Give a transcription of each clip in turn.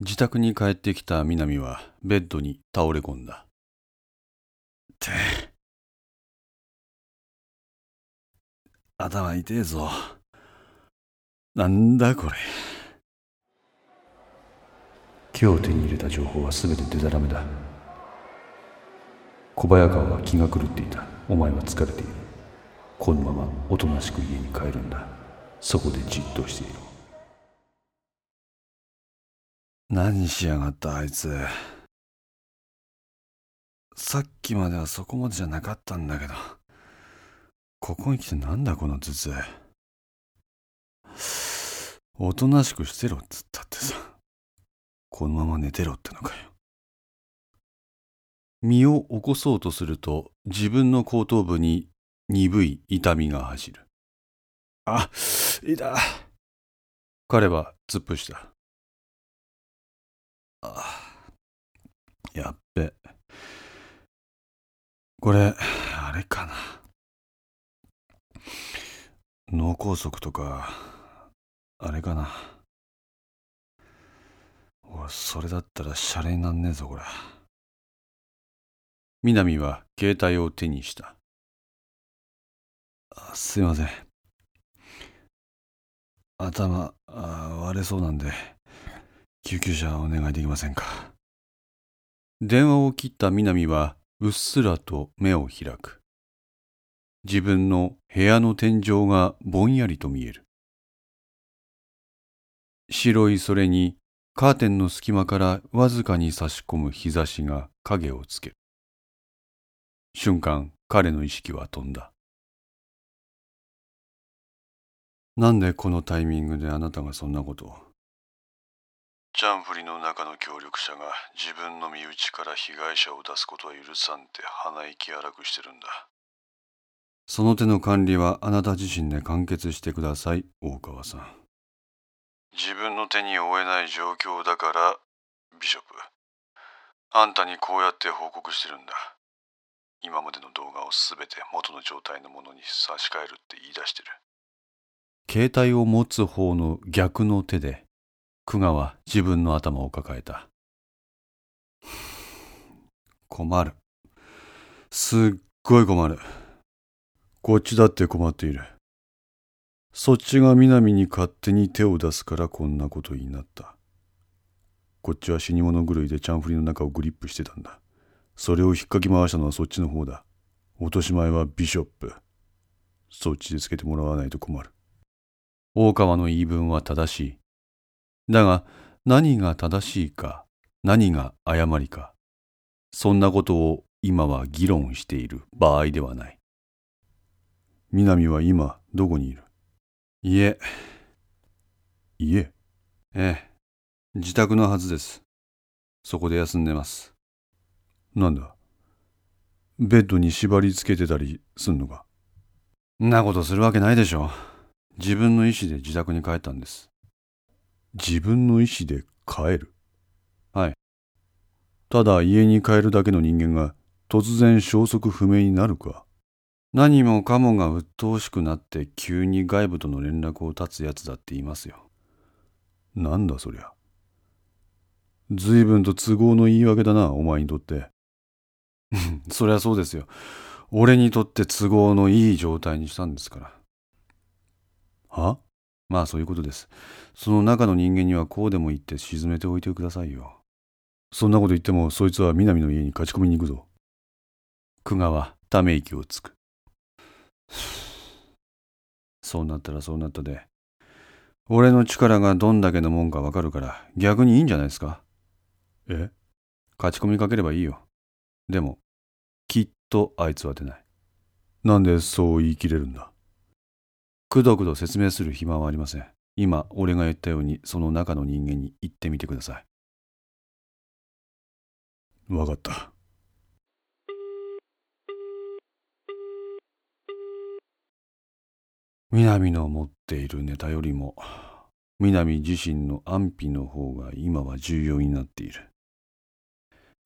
自宅に帰ってきた南はベッドに倒れ込んだ。て、頭痛えぞ。なんだこれ。今日手に入れた情報は全てデタラメだ。小早川は気が狂っていた。お前は疲れている。このままおとなしく家に帰るんだ。そこでじっとしている。何しやがったあいつ。さっきまではそこまでじゃなかったんだけど。ここに来てなんだこの頭痛。おとなしくしてろっつったってさ。このまま寝てろってのかよ。身を起こそうとすると自分の後頭部に鈍い痛みが走る。あ、いた。彼は突っ伏した。やっべ。これ、あれかな。脳梗塞とか、あれかな。おそれだったらシャレになんねえぞ、これ。南は携帯を手にした。すいません。頭割れそうなんで、救急車お願いできませんか？電話を切った南はうっすらと目を開く。自分の部屋の天井がぼんやりと見える。白いそれにカーテンの隙間からわずかに差し込む日差しが影をつける。瞬間彼の意識は飛んだ。なんでこのタイミングであなたがそんなことを？チャンフリの中の協力者が自分の身内から被害者を出すことは許さんって鼻息荒くしてるんだ。その手の管理はあなた自身で完結してください、大川さん。自分の手に負えない状況だから、ビショップ。あんたにこうやって報告してるんだ。今までの動画をすべて元の状態のものに差し替えるって言い出してる。携帯を持つ方の逆の手で久我は自分の頭を抱えた。困る。すっごい困る。こっちだって困っている。そっちが南に勝手に手を出すからこんなことになった。こっちは死に物狂いでチャンフリの中をグリップしてたんだ。それを引っかき回したのはそっちの方だ。落とし前はビショップ。そっちでつけてもらわないと困る。大川の言い分は正しい。だが何が正しいか何が誤りかそんなことを今は議論している場合ではない。南は今どこにいる？家。家？ええ。自宅のはずです。そこで休んでます。なんだ？ベッドに縛り付けてたりすんのか？んなことするわけないでしょ自分の意思で自宅に帰ったんです自分の意思で帰るはい。ただ家に帰るだけの人間が突然消息不明になるか。何もかもが鬱陶しくなって急に外部との連絡を絶つやつだって言いますよ。なんだそりゃ。随分と都合の言い訳だな、お前にとって。そりゃそうですよ。俺にとって都合のいい状態にしたんですから。は？まあそういうことです。その中の人間にはこうでも言って沈めておいてくださいよ。そんなこと言ってもそいつは南の家に勝ち込みに行くぞ。久我はため息をつく。そうなったらそうなったで。俺の力がどんだけのもんかわかるから逆にいいんじゃないですか。え？勝ち込みかければいいよ。でも、きっとあいつは出ない。なんでそう言い切れるんだ？くどくど説明する暇はありません。今、俺が言ったように、その中の人間に言ってみてください。わかった。南の持っているネタよりも、南自身の安否の方が今は重要になっている。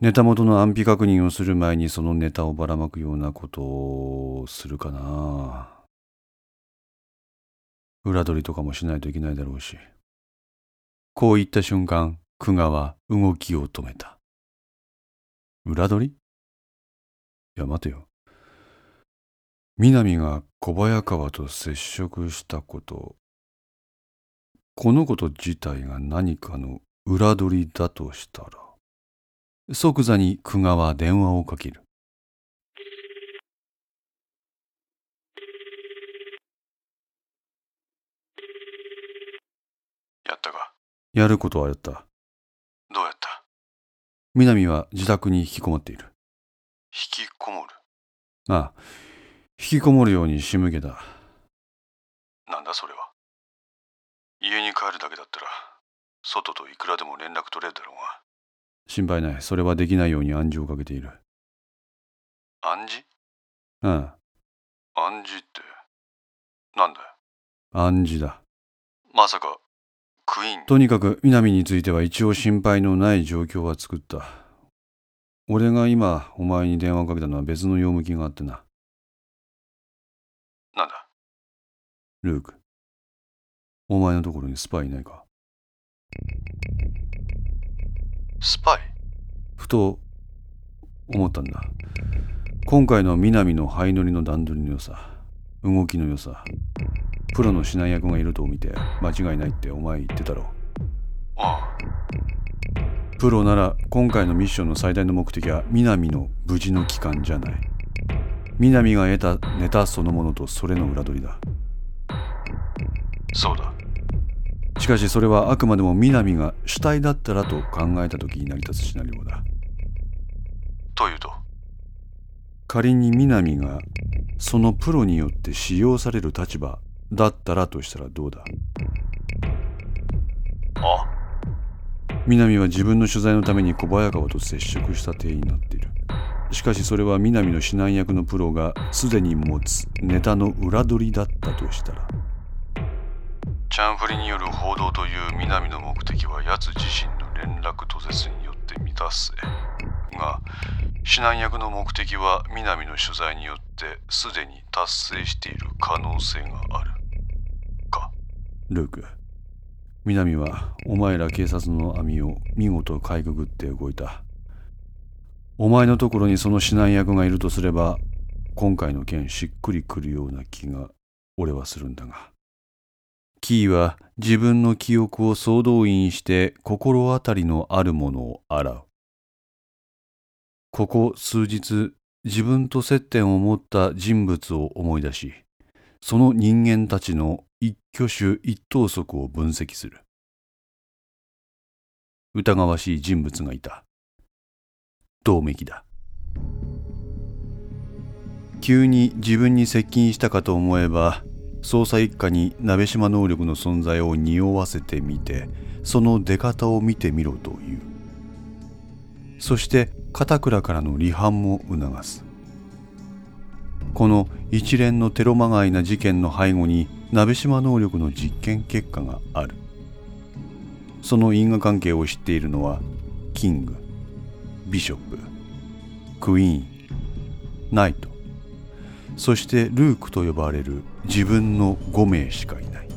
ネタ元の安否確認をする前にそのネタをばらまくようなことをするかな。裏取りとかもしないといけないだろうし。こう言った瞬間、久我は動きを止めた。裏取り？いや、待てよ。南が小早川と接触したこと、このこと自体が何かの裏取りだとしたら、即座に久我は電話をかける。やったかやることはやった。どうやった？南は自宅に引きこもっている。引きこもる？ああ、引きこもるように仕向けた。なんだそれは？家に帰るだけだったら、外といくらでも連絡取れるだろうが。心配ない。それはできないように暗示をかけている。暗示？ああ。暗示って、なんだよ？暗示だ。まさか、とにかく南については一応心配のない状況は作った。俺が今お前に電話をかけたのは別の用向きがあってな。なんだ？ルーク。お前のところにスパイいないか？スパイ？ふと思ったんだ。今回の南の灰乗りの段取りの良さ、動きの良さ、プロの指南役がいると見て間違いないってお前言ってたろ。ああプロなら今回のミッションの最大の目的は南の無事の帰還じゃない。南が得たネタそのものとそれの裏取りだ。そうだ。しかしそれはあくまでも南が主体だったらと考えた時に成り立つシナリオだ。というと？仮に南がそのプロによって使用される立場だったらとしたらどうだ？あ。南は自分の取材のために小早川と接触した体になっている。しかしそれは南の指南役のプロがすでに持つネタの裏取りだったとしたら。チャンフリによる報道という南の目的は奴自身の連絡途絶によって満たすが指南役の目的は南の取材によってすでに達成している可能性があるか。ルーク南はお前ら警察の網を見事かいくぐって動いた。お前のところにその指南役がいるとすれば今回の件しっくりくるような気が俺はするんだが。キーは自分の記憶を総動員して心当たりのあるものを洗う。ここ数日自分と接点を持った人物を思い出しその人間たちの一挙手一投足を分析する。疑わしい人物がいた。銅メだ。急に自分に接近したかと思えば捜査一課に鍋島能力の存在を匂わせてみてその出方を見てみろという。そして片倉からの離反も促す。この一連のテロまがいな事件の背後に鍋島能力の実験結果がある。その因果関係を知っているのはキングビショップクイーンナイト。そしてルークと呼ばれる自分の5名しかいない。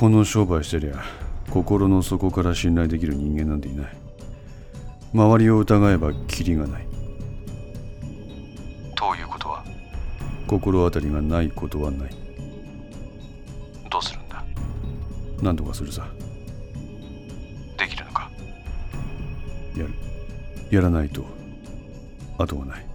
この商売してりゃ心の底から信頼できる人間なんていない。周りを疑えばキリがない。ということは？心当たりがないことはない。どうするんだ？何とかするさ。できるのか？やる。やらないと後がない